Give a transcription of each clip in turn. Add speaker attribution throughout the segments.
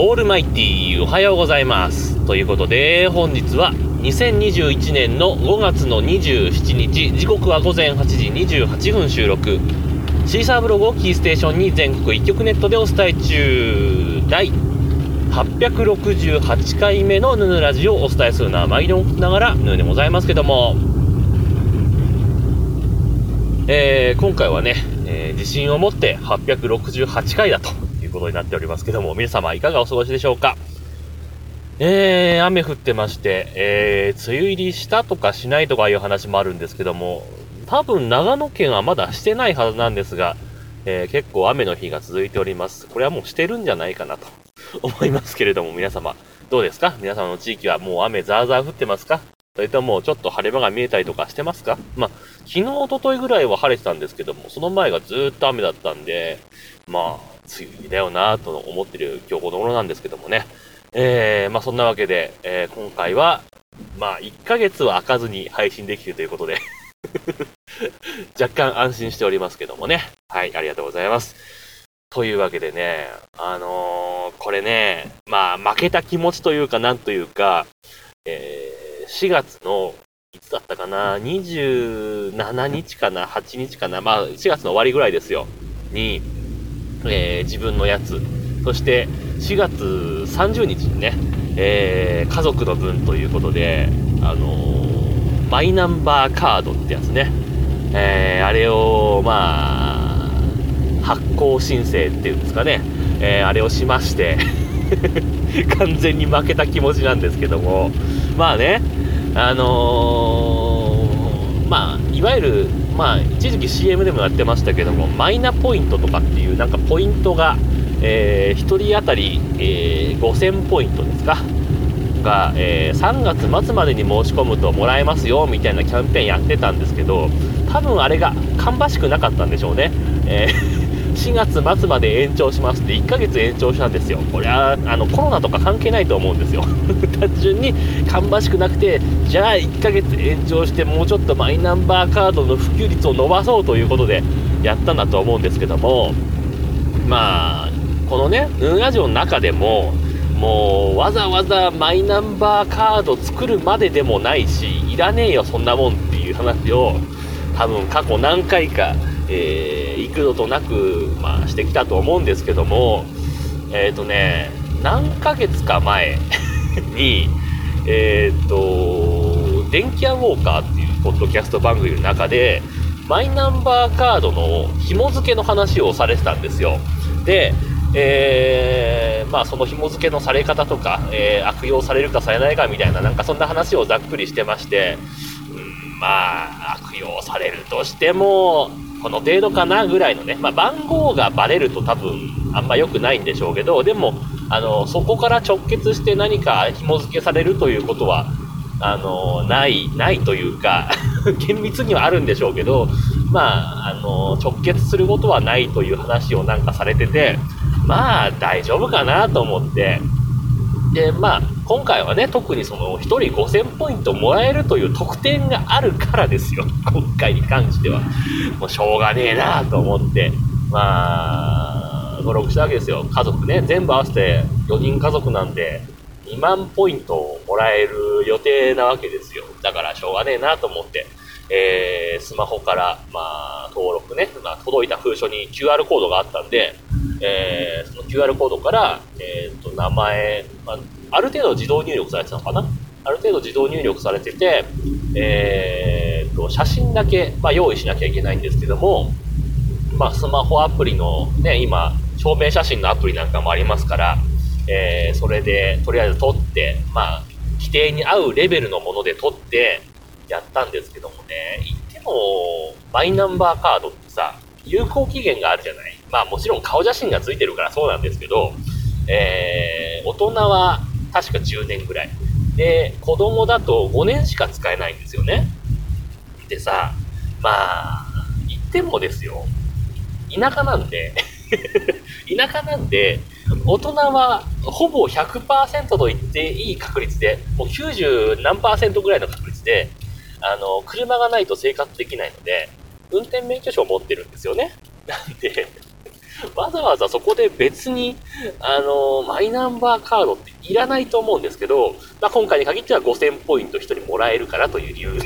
Speaker 1: オールマイティーおはようございます。ということで本日は2021年の5月の27日時刻は午前8時28分収録。シーサーブログをキーステーションに全国一曲ネットでお伝え中。第868回目のヌヌラジオをお伝えするのは毎度ながらヌーでございますけども。えー、今回はね、えー、自信を持って868回だと。いうことになっておりますけども、皆様いかがお過ごしでしょうか？えー、雨降ってまして、えー、梅雨入りしたとかしないとかいう話もあるんですけども、多分長野県はまだしてないはずなんですが、えー、結構雨の日が続いております。これはもうしてるんじゃないかなと 思いますけれども、皆様、どうですか？皆様の地域はもう雨ザーザー降ってますか？それともちょっと晴れ間が見えたりとかしてますか？まあ、昨日、おとといぐらいは晴れてたんですけども、その前がずっと雨だったんで、まあ、梅雨入りだよなと思ってる今日この頃なんですけどもね。えー、まあそんなわけで、えー、今回は、まあ1ヶ月は開かずに配信できるということで 若干安心しておりますけどもね。はい、ありがとうございます。というわけでね、あのー、これね、まあ負けた気持ちというかなんというか、えー、4月の、いつだったかな、27日かな、8日かな、まあ4月の終わりぐらいですよ、に、えー、自分のやつ、そして4月30日にね、えー、家族の分ということで、あのー、マイナンバーカードってやつね、えー、あれを、まあ、発行申請っていうんですかね、えあれをしまして 完全に負けた気持ちなんですけども、まあね、あの、まあ、いわゆる、まあ、一時期 CM でもやってましたけども、マイナポイントとかっていう、なんかポイントが、えー、1人当たり、えー、5000ポイントですか、が、えー、3月末までに申し込むともらえますよみたいなキャンペーンやってたんですけど、多分あれが芳しくなかったんでしょうね。えー4月末まで延長しますって1ヶ月延長したんですよ。これはあのコロナとか関係ないと思うんですよ。単純に芳しくなくて、じゃあ1ヶ月延長してもうちょっとマイナンバーカードの普及率を伸ばそうということでやったんだと思うんですけども、まあ、このね、ヌーラジオの中でも、もうわざわざマイナンバーカード作るまででもないし、いらねえよ、そんなもんっていう話を、多分過去何回かえー、幾度となく、まあ、してきたと思うんですけども、えっ、ー、とね、何ヶ月か前に、えっ、ー、と、電気屋ウォーカーっていうポッドキャスト番組の中で、マイナンバーカードの紐付けの話をされてたんですよ。で、えー、まあその紐付けのされ方とか、えー、悪用されるかされないかみたいな、なんかそんな話をざっくりしてまして、うん、まあ悪用されるとしても、この程度かなぐらいのね、まあ、番号がバレると多分あんま良くないんでしょうけど、でも、あの、そこから直結して何か紐付けされるということは、あの、ない、ないというか 厳密にはあるんでしょうけど、まあ、あの、直結することはないという話をなんかされてて、まあ、大丈夫かなと思って、で、まあ、今回はね、特にその、1人5000ポイントもらえるという特典があるからですよ。今回に関しては。もうしょうがねえなと思って、まあ、登録したわけですよ。家族ね、全部合わせて4人家族なんで、2万ポイントをもらえる予定なわけですよ。だからしょうがねえなと思って、えー、スマホから、まあ、登録ね、まあ、届いた封書に QR コードがあったんで、えー、その QR コードから、えー、と、名前、まあ、ある程度自動入力されてたのかな？ある程度自動入力されてて、えー、と、写真だけ、まあ、用意しなきゃいけないんですけども、まあ、スマホアプリのね、今、証明写真のアプリなんかもありますから、えー、それで、とりあえず撮って、まあ、規定に合うレベルのもので撮って、やったんですけどもね、言っても、マイナンバーカードってさ、有効期限があるじゃない？まあもちろん顔写真がついてるからそうなんですけど、えー、大人は確か10年ぐらい。で、子供だと5年しか使えないんですよね。でさ、まあ、言ってもですよ、田舎なんで 田舎なんで、大人はほぼ100%と言っていい確率で、もう90何パーセントぐらいの確率で、あの、車がないと生活できないので、運転免許証を持ってるんですよね。なんで、わざわざそこで別に、あのマイナンバーカードっていらないと思うんですけど、まあ、今回に限っては5000ポイント1人もらえるからという理由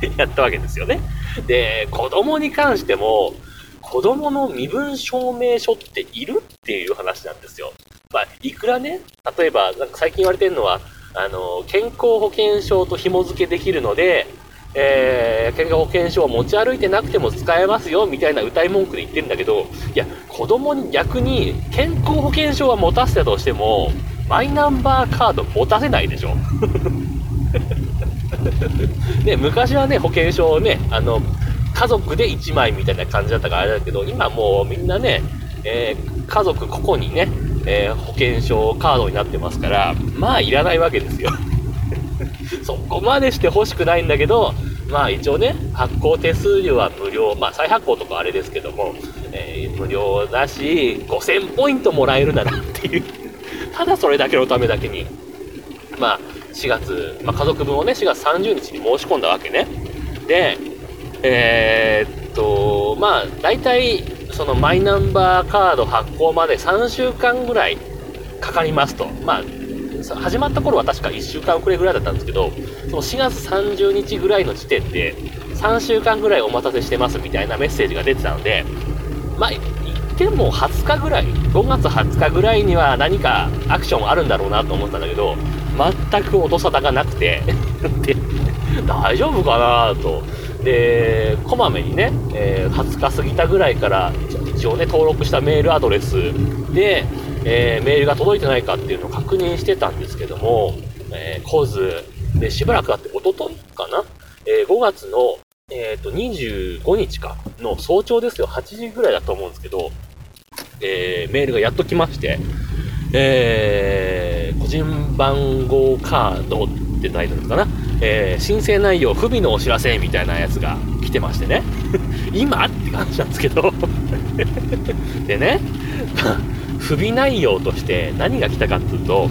Speaker 1: で やったわけですよね。で、子供に関しても、子供の身分証明書っているっていう話なんですよ。まあ、いくらね、例えば、なんか最近言われてるのは、あの、健康保険証と紐付けできるので、えー、健康保険証を持ち歩いてなくても使えますよ、みたいな歌い文句で言ってるんだけど、いや、子供に逆に健康保険証は持たせたとしても、マイナンバーカード持たせないでしょ。ね、昔はね、保険証をね、あの、家族で1枚みたいな感じだったからあれだけど、今もうみんなね、えー、家族個々にね、えー、保険証カードになってますから、まあいらないわけですよ。そこまでして欲しくないんだけど、まあ一応ね、発行手数料は無料、まあ再発行とかあれですけども、えー、無料だし、5000ポイントもらえるならっていう、ただそれだけのためだけに、まあ4月、まあ家族分をね、4月30日に申し込んだわけね。で、えー、っと、まあ、大体、そのマイナンバーカード発行まで3週間ぐらいかかりますと。まあ、始まった頃は確か1週間遅れぐらいだったんですけど、その4月30日ぐらいの時点で、3週間ぐらいお待たせしてますみたいなメッセージが出てたので、まあ、言っても20日ぐらい、5月20日ぐらいには何かアクションあるんだろうなと思ったんだけど、全く音沙汰がなくてで、大丈夫かなと。で、こまめにね、えー、20日過ぎたぐらいから一応ね、登録したメールアドレスで、えー、メールが届いてないかっていうのを確認してたんですけども、えー、コズでしばらくあって、おとといかな、えー、5月の、えっ、ー、と、25日かの早朝ですよ、8時ぐらいだと思うんですけど、えー、メールがやっと来まして、えー、個人番号カードってタイトルかな？えー、申請内容不備のお知らせみたいなやつが来てましてね。今？って感じなんですけど。でね、不備内容として何が来たかっていうと、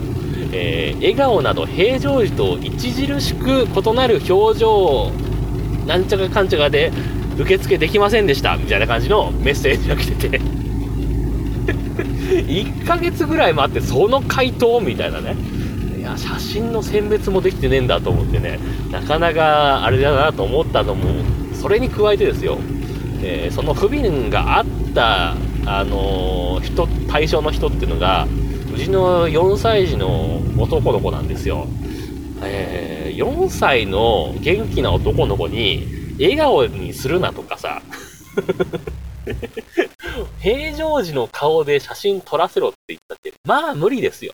Speaker 1: えー、笑顔など平常時と著しく異なる表情を、なんちゃかかんちゃかで受付できませんでしたみたいな感じのメッセージが来てて。1ヶ月ぐらい待ってその回答みたいなね。い。や、写真の選別もできてねえんだと思ってね、なかなかあれだなと思ったのも、それに加えてですよ、えー、その不憫があった、あの、人、対象の人っていうのが、うちの4歳児の男の子なんですよ。えー、4歳の元気な男の子に、笑顔にするなとかさ、平常時の顔で写真撮らせろって言ったって、まあ無理ですよ。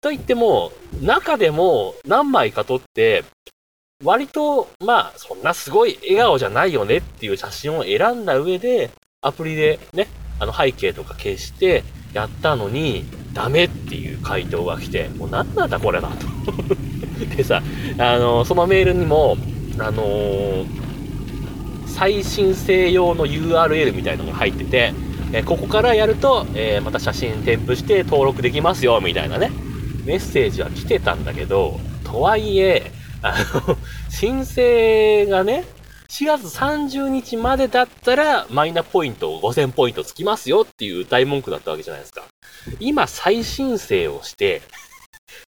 Speaker 1: と言っても、中でも何枚か撮って、割と、まあ、そんなすごい笑顔じゃないよねっていう写真を選んだ上で、アプリでね、あの背景とか消してやったのに、ダメっていう回答が来て、もう何なんだこれだと。でさ、あの、そのメールにも、あのー、再申請用の URL みたいなのが入ってて、えここからやると、えー、また写真添付して登録できますよ、みたいなね。メッセージは来てたんだけど、とはいえ、あの、申請がね、4月30日までだったら、マイナポイント5000ポイントつきますよっていう歌い文句だったわけじゃないですか。今再申請をして、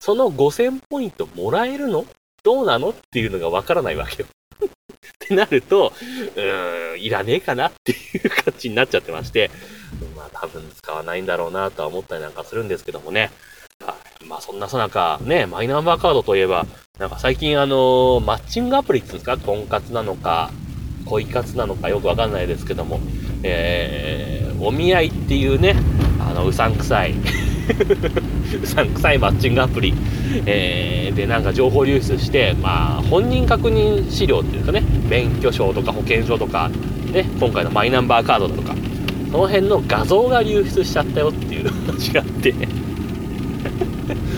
Speaker 1: その5000ポイントもらえるの？どうなのっていうのがわからないわけよ。ってなると、うーん、いらねえかなっていう感じになっちゃってまして、まあ多分使わないんだろうなとは思ったりなんかするんですけどもね。まあそんなさなか、ね、マイナンバーカードといえば、なんか最近あのマッチングアプリっていうんですか、婚活なのか、恋活なのかよくわかんないですけども、えー、お見合いっていうね、あの、うさんくさい うさんくさいマッチングアプリ、えー、でなんか情報流出して、まあ、本人確認資料っていうかね、免許証とか保険証とか、ね、今回のマイナンバーカードだとか、その辺の画像が流出しちゃったよっていう話があって。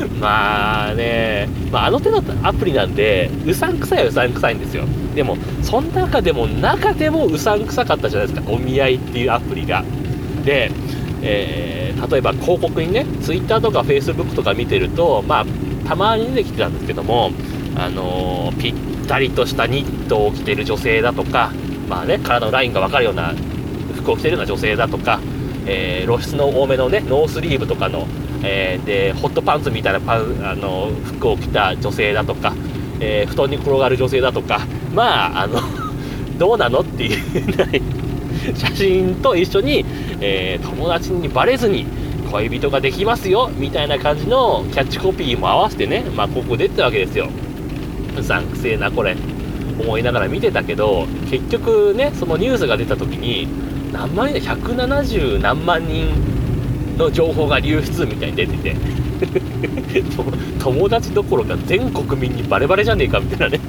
Speaker 1: まあね、まあ、あの手のアプリなんで、うさんくさいはうさんくさいんですよ。でも、その中でも、中でもうさんくさかったじゃないですか、お見合いっていうアプリが。で、えー、例えば広告にね、Twitter とか Facebook とか見てると、まあ、たまに出てきてたんですけども、あのー、ぴったりとしたニットを着てる女性だとか、まあね、体のラインがわかるような服を着てるような女性だとか、えー、露出の多めのね、ノースリーブとかの、えー、で、ホットパンツみたいなパン、あの、服を着た女性だとか、えー、布団に転がる女性だとか、まあ、あの どうなのっていう 写真と一緒に、えー、友達にバレずに恋人ができますよみたいな感じのキャッチコピーも合わせてね、まあ、ここでってわけですよ。うさんくせえな、これ。思いながら見てたけど、結局ね、そのニュースが出た時に、何万人、170何万人の情報が流出みたいに出てて 友達どころか全国民にバレバレじゃねえかみたいなね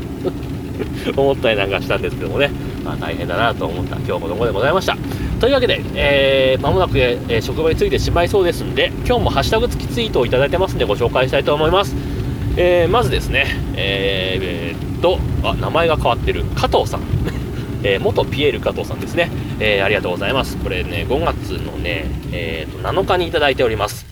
Speaker 1: 思ったりなんかしたんですけどもね、まあ、大変だなと思った今日もどこでございました。というわけで、えー、間もなく、えー、職場についてしまいそうですんで、今日もハッシュタグ付きツイートをいただいてますんでご紹介したいと思います。えー、まずですね、えー、っと、あ、名前が変わってる、加藤さん。えー、元ピエール加藤さんですね、えー、ありがとうございます。これね、5月のね、えー、と7日にいただいております。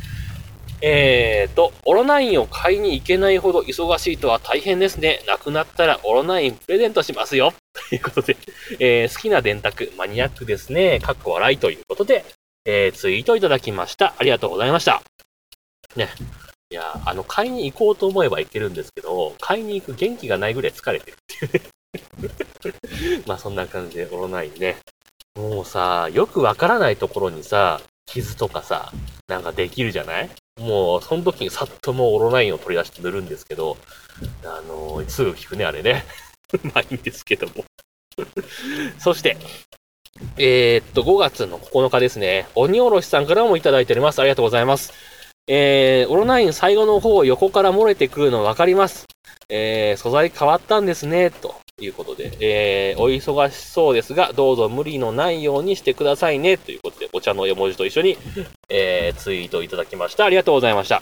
Speaker 1: えーと、オロナインを買いに行けないほど忙しいとは大変ですね。なくなったらオロナインプレゼントしますよ。ということで、えー、好きな電卓、マニアックですね。かっこ笑いということで、えー、ツイートいただきました。ありがとうございました。ね。いや、あの、買いに行こうと思えば行けるんですけど、買いに行く元気がないぐらい疲れてるっていうね。まあそんな感じで、オロナインね。もうさ、よくわからないところにさ、傷とかさ、なんかできるじゃない？もう、その時にさっともうオロナインを取り出して塗るんですけど、あのー、すぐ効くね、あれね。まあいいんですけども そして、えー、っと、5月の9日ですね。鬼おろしさんからもいただいております。ありがとうございます。えー、オロナイン最後の方横から漏れてくるの分かります。えー、素材変わったんですね、ということで、えー、お忙しそうですが、どうぞ無理のないようにしてくださいね、ということで、お茶の絵文字と一緒に、えー、ツイートいただきました。ありがとうございました。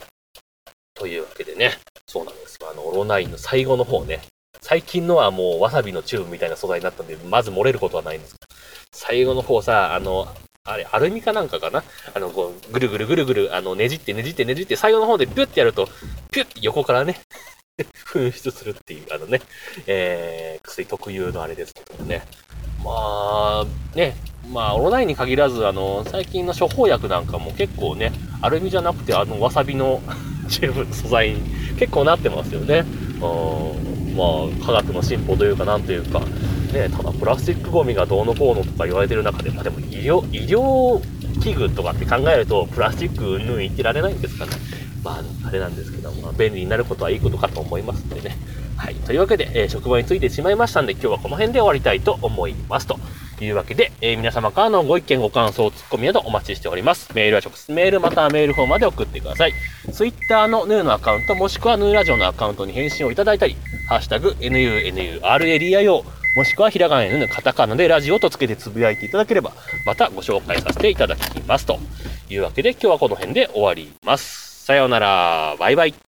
Speaker 1: というわけでね、そうなんですよ。あの、オロナインの最後の方ね、最近のはもうわさびのチューブみたいな素材になったんで、まず漏れることはないんです最後の方さ、あの、あれ、アルミかなんかかな？あの、こう、ぐるぐるぐるぐる、あの、ねじってねじってねじって、最後の方でピュッてやると、ピュッて横からね、噴出するっていう、あのね、えー、薬特有のあれですけどもね。まあ、ね、まあ、オロナインに限らず、あの、最近の処方薬なんかも結構ね、アルミじゃなくて、あの、わさびのチューブの素材に結構なってますよね。うんまあ、科学の進歩というか、なんというか、ね、ただプラスチックゴミがどうのこうのとか言われてる中で、まあでも医療、医療器具とかって考えると、プラスチックうんぬん言ってられないんですかね。まあ、あれなんですけども、便利になることはいいことかと思いますんでね。はい。というわけで、えー、職場についてしまいましたんで、今日はこの辺で終わりたいと思います。というわけで、えー、皆様からのご意見、ご感想、ツッコミなどお待ちしております。メールは直接メールまたはメールフォームまで送ってください。Twitter のヌーのアカウント、もしくはヌーラジオのアカウントに返信をいただいたり、ハッシュタグ、NUNURADIO、もしくはひらがな N のカタカナでラジオとつけてつぶやいていただければ、またご紹介させていただきます。というわけで、今日はこの辺で終わります。さようなら。バイバイ。